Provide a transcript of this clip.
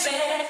said